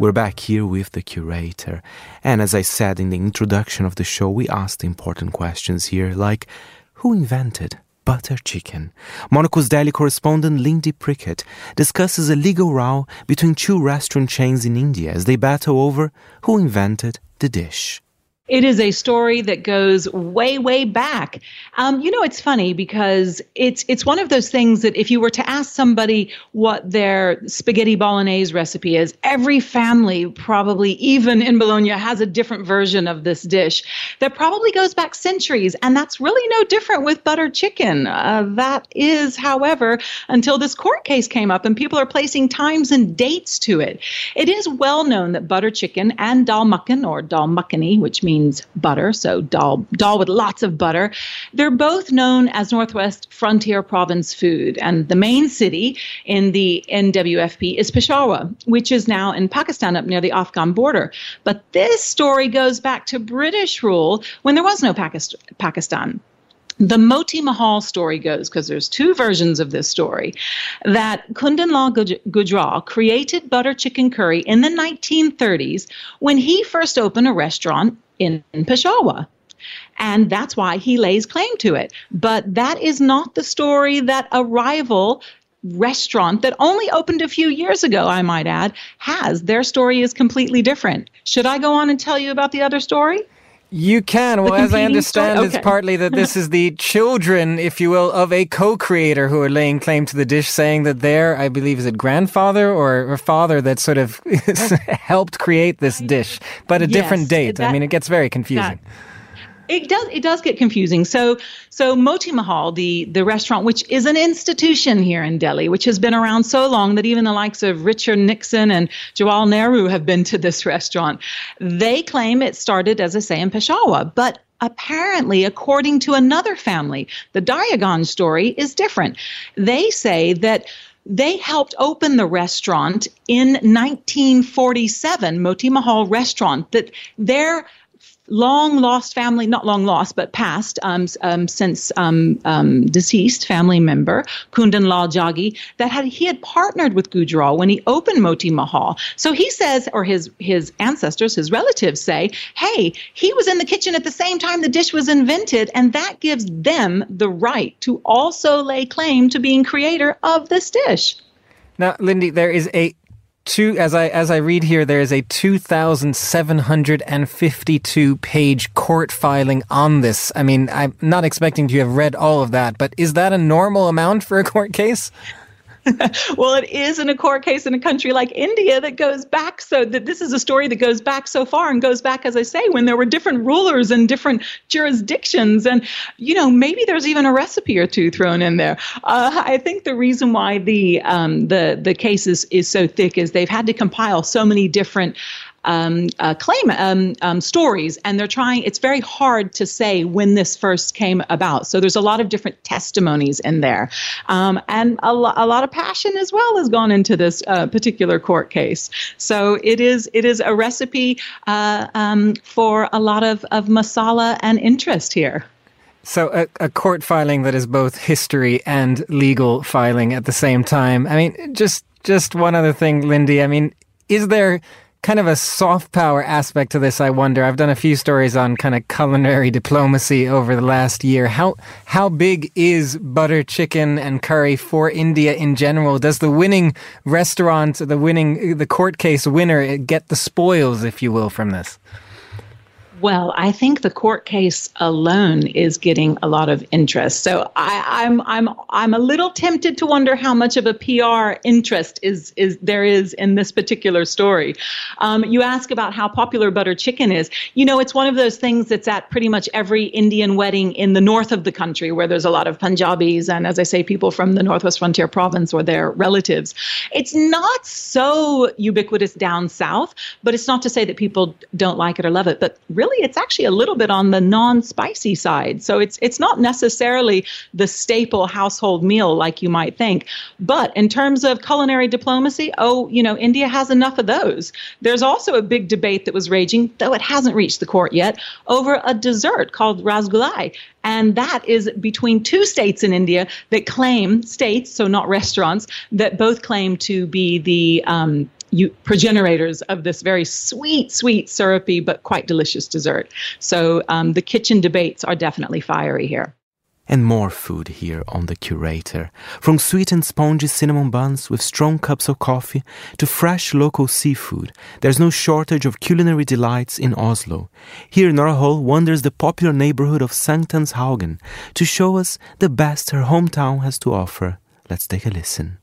[SPEAKER 1] We're back here with the curator. And as I said in the introduction of the show, we asked important questions here like who invented butter chicken? Monocle's Delhi correspondent Lindy Prickett discusses a legal row between two restaurant chains in India as they battle over who invented the dish.
[SPEAKER 27] It is a story that goes way, way back. Um, you know, it's funny because it's it's one of those things that if you were to ask somebody what their spaghetti bolognese recipe is, every family probably, even in Bologna, has a different version of this dish that probably goes back centuries, and that's really no different with butter chicken. Uh, that is, however, until this court case came up and people are placing times and dates to it. It is well known that butter chicken and dal makan or dal makhani, which means butter, so dal, dal with lots of butter. They're both known as Northwest Frontier Province food, and the main city in the NWFP is Peshawar, which is now in Pakistan up near the Afghan border. But this story goes back to British rule when there was no Pakist- Pakistan. The Moti Mahal story goes, because there's two versions of this story, that Kundan Lal Gujral created butter chicken curry in the 1930s when he first opened a restaurant in Peshawar. And that's why he lays claim to it. But that is not the story that a rival restaurant that only opened a few years ago, I might add, has. Their story is completely different. Should I go on and tell you about the other story?
[SPEAKER 11] You can. Well, as I understand,
[SPEAKER 27] story?
[SPEAKER 11] it's partly that this is the children, if you will, of a co-creator who are laying claim to the dish, saying that their, I believe, is it grandfather or, or father that sort of helped create this dish, but a different
[SPEAKER 27] Yes,
[SPEAKER 11] date. I mean, it gets very confusing.
[SPEAKER 27] It does. It does get confusing. So, so Moti Mahal, the the restaurant, which is an institution here in Delhi, which has been around so long that even the likes of Richard Nixon and Jawal Nehru have been to this restaurant. They claim it started, as I say, in Peshawar, but apparently, according to another family, the Daryaganj story is different. They say that. They helped open the restaurant in 1947, Moti Mahal Restaurant, that their long lost family, not long lost, but past, um, um, since um, um, deceased family member, Kundan Lal Jaggi, that had he had partnered with Gujral when he opened Moti Mahal. So he says, or his his ancestors, his relatives say, hey, he was in the kitchen at the same time the dish was invented, and that gives them the right to also lay claim to being creator of this dish.
[SPEAKER 11] Now, Lindy, there is a two as I as I read here, there is a two thousand seven hundred and fifty two page court filing on this. I mean, I'm not expecting to have read all of that, but is that a normal amount for a court case?
[SPEAKER 27] well, it is in a court case in a country like India that goes back so that this is a story that goes back so far and goes back, as I say, when there were different rulers and different jurisdictions. And, you know, maybe there's even a recipe or two thrown in there. Uh, I think the reason why the um, the the case is, is so thick is they've had to compile so many different um, uh, claim um, um, stories, and they're trying. It's very hard to say when this first came about. So there's a lot of different testimonies in there, um, and a, lo- a, lot of passion as well has gone into this uh, particular court case. So it is it is a recipe uh, um, for a lot of of masala and interest here.
[SPEAKER 11] So a, a, court filing that is both history and legal filing at the same time. I mean, just just one other thing, Lindy. I mean, is there kind of a soft power aspect to this, I wonder. I've done a few stories on kind of culinary diplomacy over the last year. How how big is butter chicken and curry for India in general? Does the winning restaurant, the winning the court case winner get the spoils, if you will, from this?
[SPEAKER 27] Well, I think the court case alone is getting a lot of interest. So I, am I'm, I'm I'm a little tempted to wonder how much of a PR interest is is there is in this particular story. Um, you ask about how popular butter chicken is. You know, it's one of those things that's at pretty much every Indian wedding in the north of the country, where there's a lot of Punjabis and, as I say, people from the Northwest Frontier Province or their relatives. It's not so ubiquitous down south, but it's not to say that people don't like it or love it. But really really it's actually a little bit on the non-spicy side. So it's it's not necessarily the staple household meal like you might think. But in terms of culinary diplomacy, oh, you know, India has enough of those. There's also a big debate that was raging, though it hasn't reached the court yet, over a dessert called rasgulai. And that is between two states in India that claim, states, so not restaurants, that both claim to be the um, you, progenitors of this very sweet, sweet, syrupy, but quite delicious dessert. So um, the kitchen debates are definitely fiery here.
[SPEAKER 1] And more food here on The Curator. From sweet and spongy cinnamon buns with strong cups of coffee to fresh local seafood, there's no shortage of culinary delights in Oslo. Here, Nora Hoel wanders the popular neighborhood of Sankthanshaugen to show us the best her hometown has to offer. Let's take a listen.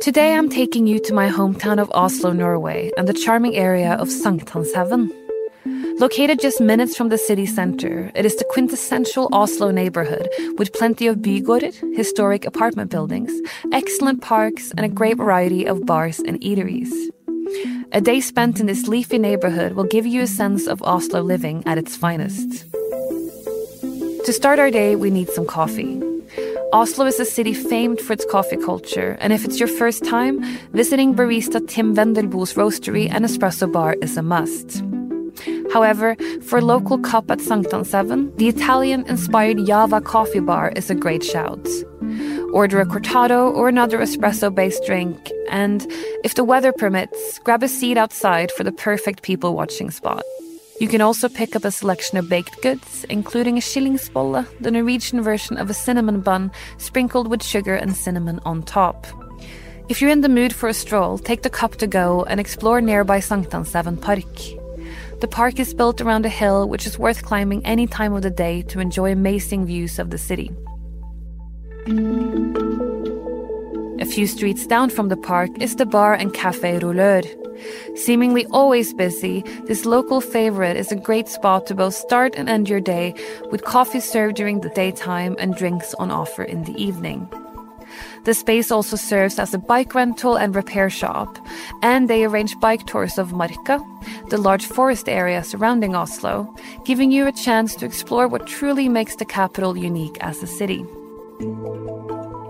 [SPEAKER 28] Today I'm taking you to my hometown of Oslo, Norway, and the charming area of Sankthanshaugen. Located just minutes from the city center, it is the quintessential Oslo neighborhood with plenty of bygårder, historic apartment buildings, excellent parks, and a great variety of bars and eateries. A day spent in this leafy neighborhood will give you a sense of Oslo living at its finest. To start our day, we need some coffee. Oslo is a city famed for its coffee culture, and if it's your first time, visiting barista Tim Wendelbo's roastery and espresso bar is a must. However, for a local cup at Sankthanshaugen, the Italian-inspired Java coffee bar is a great shout. Order a cortado or another espresso-based drink, and if the weather permits, grab a seat outside for the perfect people-watching spot. You can also pick up a selection of baked goods, including a skillingsbolle, the Norwegian version of a cinnamon bun sprinkled with sugar and cinnamon on top. If you're in the mood for a stroll, take the cup to go and explore nearby Sankthanshaugen Park. The park is built around a hill which is worth climbing any time of the day to enjoy amazing views of the city. A few streets down from the park is the bar and cafe Rouleur. Seemingly always busy, this local favorite is a great spot to both start and end your day with coffee served during the daytime and drinks on offer in the evening. The space also serves as a bike rental and repair shop, and they arrange bike tours of Marka, the large forest area surrounding Oslo, giving you a chance to explore what truly makes the capital unique as a city.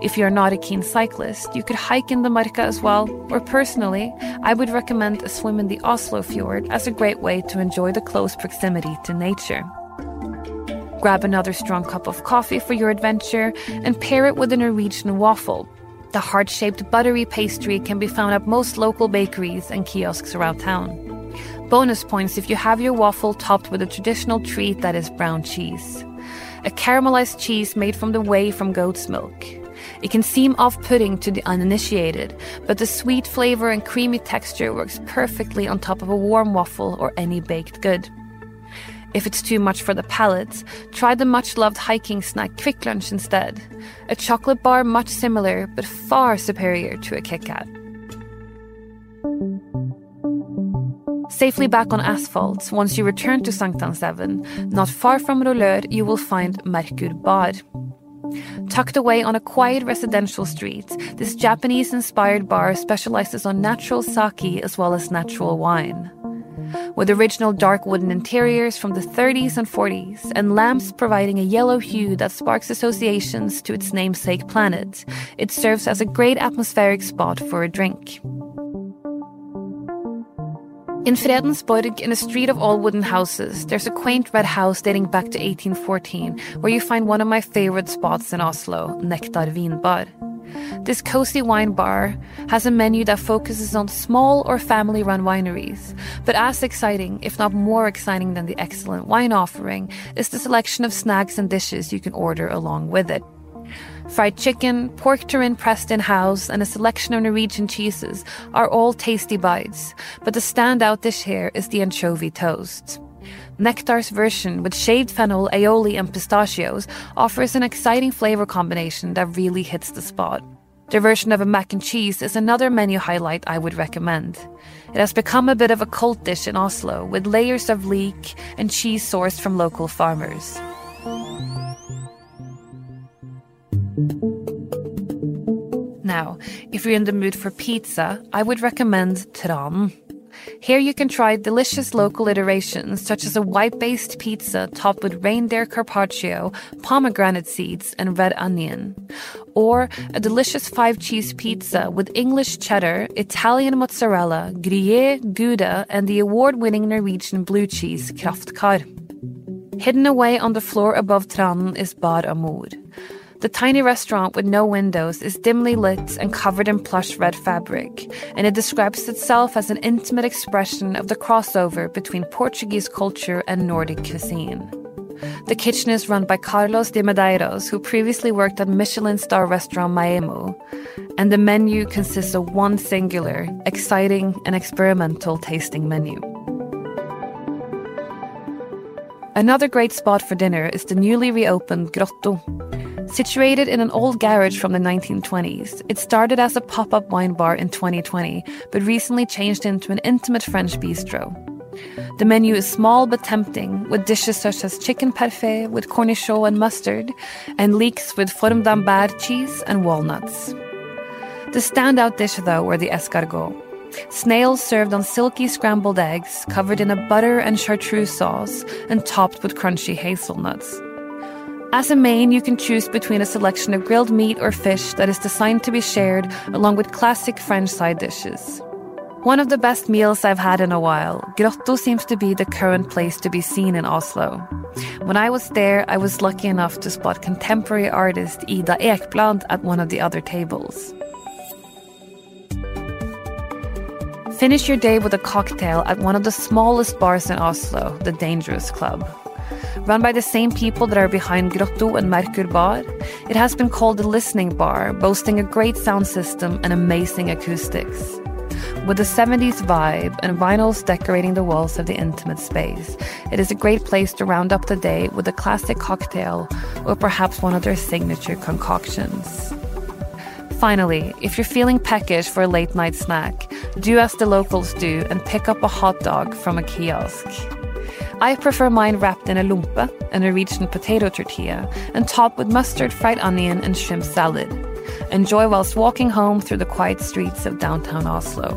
[SPEAKER 28] If you're not a keen cyclist, you could hike in the Marka as well, or personally, I would recommend a swim in the Oslo fjord as a great way to enjoy the close proximity to nature. Grab another strong cup of coffee for your adventure and pair it with a Norwegian waffle. The heart shaped buttery pastry can be found at most local bakeries and kiosks around town. Bonus points if you have your waffle topped with a traditional treat that is brown cheese. A caramelized cheese made from the whey from goat's milk. It can seem off putting to the uninitiated, but the sweet flavor and creamy texture works perfectly on top of a warm waffle or any baked good. If it's too much for the palate, try the much loved hiking snack Kvikk Lunsj instead. A chocolate bar much similar, but far superior to a Kit Kat. Safely back on asphalt, once you return to Sankthanshaugen, not far from Rouleur, you will find Merkur Bar. Tucked away on a quiet residential street, this Japanese inspired bar specializes on natural sake as well as natural wine. With original dark wooden interiors from the 30s and 40s, and lamps providing a yellow hue that sparks associations to its namesake planet, it serves as a great atmospheric spot for a drink. In Fredensborg, in a street of all wooden houses, there's a quaint red house dating back to 1814, where you find one of my favorite spots in Oslo, Nektar Vinbar. This cozy wine bar has a menu that focuses on small or family run wineries, but as exciting, if not more exciting than the excellent wine offering, is the selection of snacks and dishes you can order along with it. Fried chicken, pork terrine pressed in house, and a selection of Norwegian cheeses are all tasty bites, but the standout dish here is the anchovy toast. Nektar's version with shaved fennel, aioli, and pistachios offers an exciting flavor combination that really hits the spot. Their version of a mac and cheese is another menu highlight I would recommend. It has become a bit of a cult dish in Oslo, with layers of leek and cheese sourced from local farmers. Now, if you're in the mood for pizza, I would recommend Tran. Here you can try delicious local iterations such as a white based pizza topped with reindeer carpaccio, pomegranate seeds, and red onion. Or a delicious five cheese pizza with English cheddar, Italian mozzarella, Gruyere, Gouda, and the award winning Norwegian blue cheese Kraftkar. Hidden away on the floor above Tran is Bar Amour. The tiny restaurant with no windows is dimly lit and covered in plush red fabric, and it describes itself as an intimate expression of the crossover between Portuguese culture and Nordic cuisine. The kitchen is run by Carlos de Medeiros, who previously worked at Michelin star restaurant Maemo, and the menu consists of one singular, exciting, and experimental tasting menu. Another great spot for dinner is the newly reopened Grotto. Situated in an old garage from the 1920s, it started as a pop up wine bar in 2020, but recently changed into an intimate French bistro. The menu is small but tempting, with dishes such as chicken parfait with cornichon and mustard, and leeks with fourme d'ambert cheese and walnuts. The standout dish, though, were the escargot. Snails served on silky scrambled eggs, covered in a butter and chartreuse sauce, and topped with crunchy hazelnuts. As a main, you can choose between a selection of grilled meat or fish that is designed to be shared, along with classic French side dishes. One of the best meals I've had in a while, Grotto seems to be the current place to be seen in Oslo. When I was there, I was lucky enough to spot contemporary artist Ida Ekblad at one of the other tables. Finish your day with a cocktail at one of the smallest bars in Oslo, the Dangerous Club. Run by the same people that are behind Grotto and Merkur Bar, it has been called a listening bar, boasting a great sound system and amazing acoustics. With a 70s vibe and vinyls decorating the walls of the intimate space, it is a great place to round up the day with a classic cocktail or perhaps one of their signature concoctions. Finally, if you're feeling peckish for a late night snack, do as the locals do and pick up a hot dog from a kiosk. I prefer mine wrapped in a lompe, a Norwegian potato tortilla, and topped with mustard, fried onion, and shrimp salad. Enjoy whilst walking home through the quiet streets of downtown Oslo.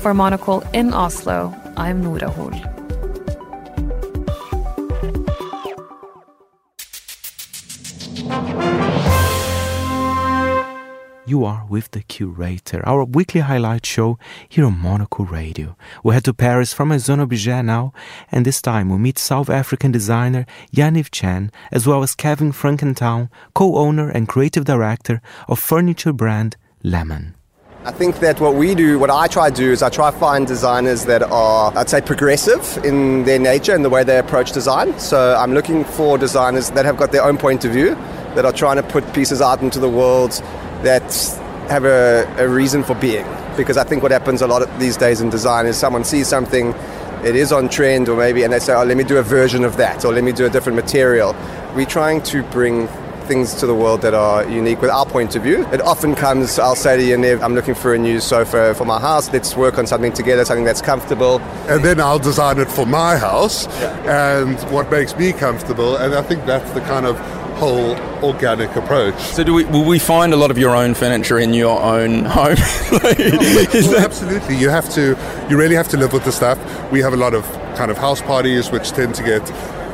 [SPEAKER 28] For Monocle in Oslo, I'm Nora Hoel.
[SPEAKER 1] You are with the curator, our weekly highlight show here on Monocle Radio. We head to Paris from Maison Objet now, and this time we meet South African designer Yaniv Chan, as well as Kevin Frankental, co-owner and creative director of furniture brand Lemon.
[SPEAKER 29] I think that what we do, what I try to do, is I try to find designers that are, I'd say, progressive in their nature and the way they approach design. So I'm looking for designers that have got their own point of view, that are trying to put pieces out into the world that have a, a reason for being. Because I think what happens a lot of these days in design is someone sees something, it is on trend, or maybe, and they say, oh, let me do a version of that, or let me do a different material. We're trying to bring things to the world that are unique with our point of view. It often comes, I'll say to you, Nev, I'm looking for a new sofa for my house. Let's work on something together, something that's comfortable.
[SPEAKER 30] And then I'll design it for my house and what makes me comfortable. And I think that's the kind of whole organic approach.
[SPEAKER 31] So, do we, will we find a lot of your own furniture in your own home?
[SPEAKER 30] Well, absolutely. You have to, you really have to live with the stuff. We have a lot of kind of house parties which tend to get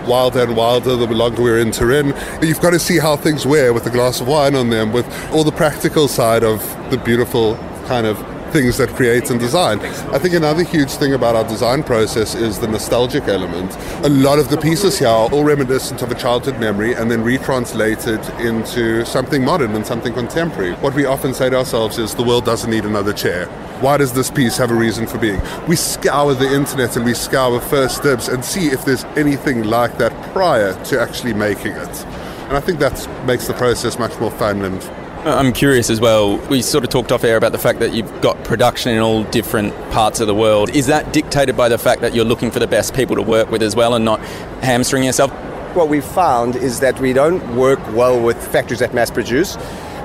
[SPEAKER 30] wilder and wilder the longer we're in Turin. You've got to see how things wear with a glass of wine on them, with all the practical side of the beautiful kind of things that create and design. I think another huge thing about our design process is the nostalgic element. A lot of the pieces here are all reminiscent of a childhood memory and then retranslated into something modern and something contemporary. What we often say to ourselves is the world doesn't need another chair. Why does this piece have a reason for being? We scour the internet and we scour first dibs and see if there's anything like that prior to actually making it. And I think that makes the process much more fun and Uh,
[SPEAKER 31] I'm curious as well. We sort of talked off air about the fact that you've got production in all different parts of the world. Is that dictated by the fact that you're looking for the best people to work with as well and not hamstring yourself?
[SPEAKER 29] What we've found is that we don't work well with factories that mass produce.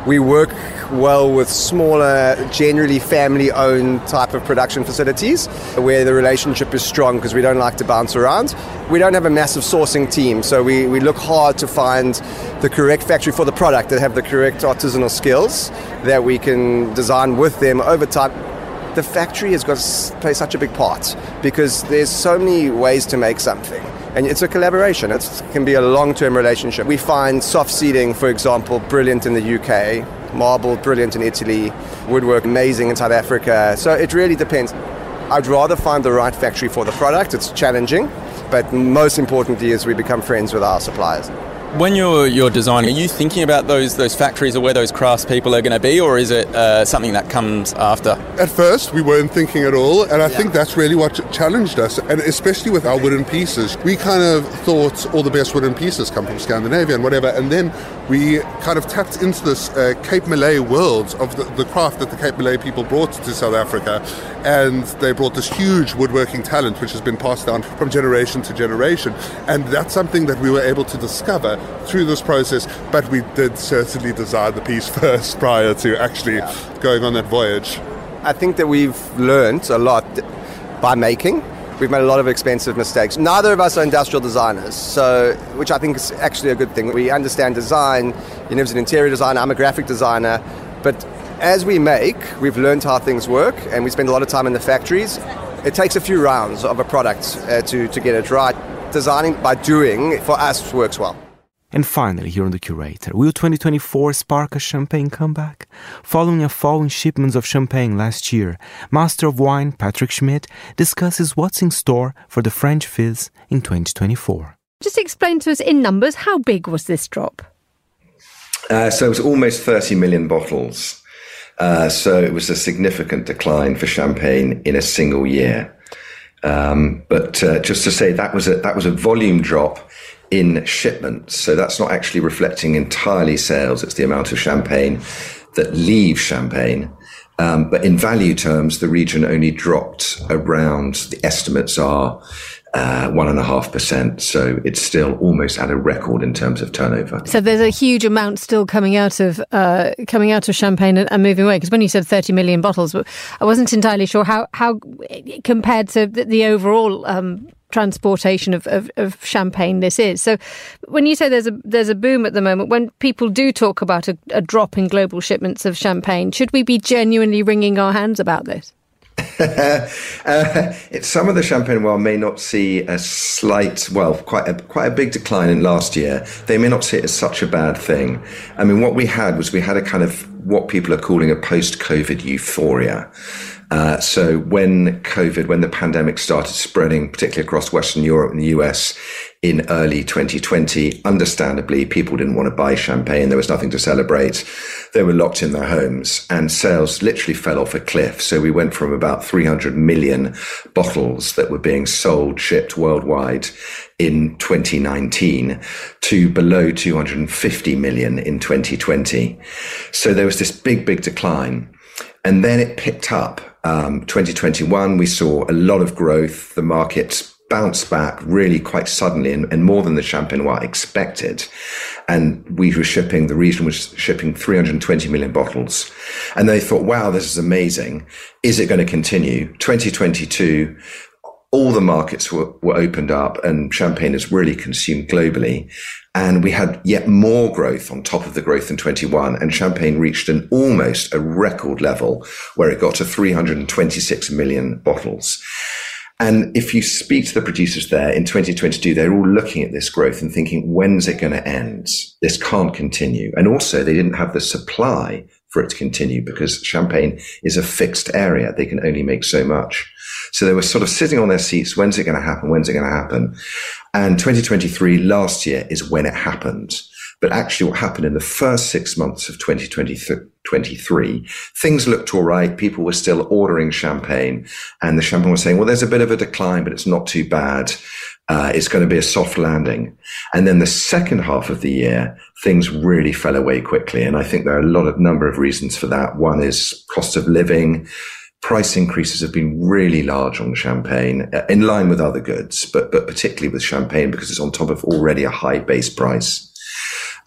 [SPEAKER 29] We work well with smaller, generally family owned type of production facilities where the relationship is strong because we don't like to bounce around. We don't have a massive sourcing team, so we, we look hard to find the correct factory for the product that have the correct artisanal skills that we can design with them over time the factory has got to play such a big part because there's so many ways to make something. And it's a collaboration. It can be a long-term relationship. We find soft seating, for example, brilliant in the UK, marble brilliant in Italy, woodwork amazing in South Africa. So it really depends. I'd rather find the right factory for the product. It's challenging, but most importantly is we become friends with our suppliers.
[SPEAKER 31] When you're you're designing, are you thinking about those those factories or where those craftspeople are going to be, or is it uh, something that comes after?
[SPEAKER 30] At first, we weren't thinking at all, and I think that's really what challenged us, and especially with our wooden pieces. We kind of thought all the best wooden pieces come from Scandinavia and whatever, and then we kind of tapped into this uh, Cape Malay world of the, the craft that the Cape Malay people brought to South Africa, and they brought this huge woodworking talent which has been passed down from generation to generation, and that's something that we were able to discover through this process, but we did certainly design the piece first prior to actually going on that voyage.
[SPEAKER 29] I think that we've learned a lot by making. We've made a lot of expensive mistakes. Neither of us are industrial designers, so which I think is actually a good thing. We understand design. Yaniv's an interior designer. I'm a graphic designer, but as we make, we've learned how things work, and we spend a lot of time in the factories. It takes a few rounds of a product uh, to to get it right. Designing by doing for us works well.
[SPEAKER 1] And finally, here on The Curator, will 2024 spark a champagne comeback? Following a fall in shipments of champagne last year, Master of Wine Patrick Schmitt discusses what's in store for the French fizz in 2024.
[SPEAKER 32] Just explain to us in numbers how big was this drop?
[SPEAKER 33] Uh, so it was almost 30 million bottles. Uh, so it was a significant decline for champagne in a single year. Um, but uh, just to say that was a that was a volume drop in shipments. So that's not actually reflecting entirely sales. It's the amount of champagne that leaves champagne. Um, but in value terms, the region only dropped around, the estimates are uh, one and a half percent. So it's still almost at a record in terms of turnover.
[SPEAKER 32] So there's a huge amount still coming out of uh, coming out of champagne and, and moving away. Because when you said 30 million bottles, I wasn't entirely sure how how compared to the, the overall. Um, transportation of, of, of, champagne this is. So when you say there's a there's a boom at the moment, when people do talk about a, a drop in global shipments of champagne, should we be genuinely wringing our hands about this?
[SPEAKER 33] uh, some of the champagne world may not see a slight, well, quite a quite a big decline in last year. They may not see it as such a bad thing. I mean, what we had was we had a kind of what people are calling a post-COVID euphoria. Uh, so when COVID, when the pandemic started spreading, particularly across Western Europe and the US in early 2020, understandably, people didn't want to buy champagne. There was nothing to celebrate. They were locked in their homes and sales literally fell off a cliff. So we went from about 300 million bottles that were being sold, shipped worldwide in 2019 to below 250 million in 2020. So there was this big, big decline. And then it picked up. Um, 2021, we saw a lot of growth. The market bounced back really quite suddenly and, and more than the Champenois expected. And we were shipping, the region was shipping 320 million bottles. And they thought, wow, this is amazing. Is it going to continue? 2022, all the markets were, were opened up and champagne is really consumed globally. And we had yet more growth on top of the growth in 21 and champagne reached an almost a record level where it got to 326 million bottles. And if you speak to the producers there in 2022, they're all looking at this growth and thinking, when's it going to end? This can't continue. And also they didn't have the supply for it to continue because champagne is a fixed area. They can only make so much. So they were sort of sitting on their seats. When's it going to happen? When's it going to happen? And 2023 last year is when it happened. But actually what happened in the first six months of 2023, things looked all right. People were still ordering champagne and the champagne was saying, well, there's a bit of a decline, but it's not too bad. Uh, it's going to be a soft landing. And then the second half of the year, things really fell away quickly. And I think there are a lot of number of reasons for that. One is cost of living. Price increases have been really large on champagne, uh, in line with other goods, but but particularly with champagne because it's on top of already a high base price.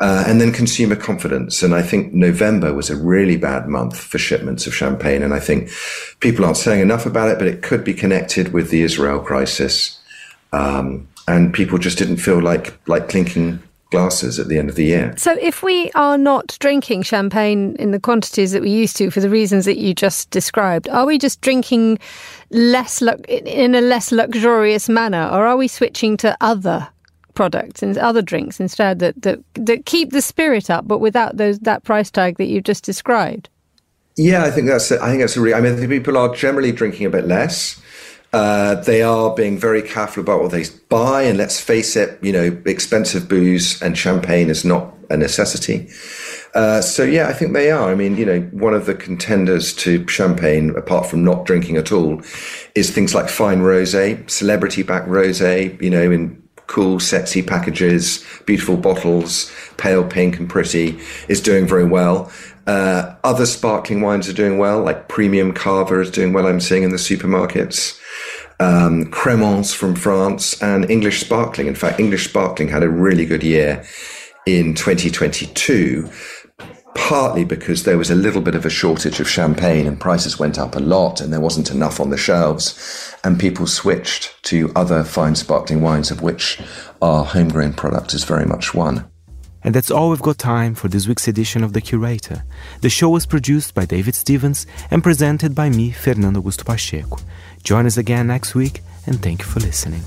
[SPEAKER 33] Uh, and then consumer confidence. And I think November was a really bad month for shipments of champagne. And I think people aren't saying enough about it, but it could be connected with the Israel crisis. Um, and people just didn't feel like like clinking glasses at the end of the year.
[SPEAKER 32] So, if we are not drinking champagne in the quantities that we used to for the reasons that you just described, are we just drinking less in a less luxurious manner, or are we switching to other products and other drinks instead that, that that keep the spirit up, but without those that price tag that you've just described?
[SPEAKER 33] Yeah, I think that's. I think that's a really. I mean, people are generally drinking a bit less. Uh, they are being very careful about what they buy, and let's face it, you know, expensive booze and champagne is not a necessity. Uh, so yeah, I think they are. I mean, you know, one of the contenders to champagne, apart from not drinking at all, is things like fine rosé, celebrity-backed rosé. You know, in cool, sexy packages, beautiful bottles, pale pink and pretty, is doing very well. Uh, other sparkling wines are doing well, like premium cava is doing well. I'm seeing in the supermarkets um, from France, and English Sparkling. In fact, English Sparkling had a really good year in 2022, partly because there was a little bit of a shortage of champagne and prices went up a lot and there wasn't enough on the shelves, and people switched to other fine sparkling wines, of which our homegrown product is very much one.
[SPEAKER 1] And that's all we've got time for this week's edition of The Curator. The show was produced by David Stevens and presented by me, Fernando Augusto Pacheco. Join us again next week, and thank you for listening.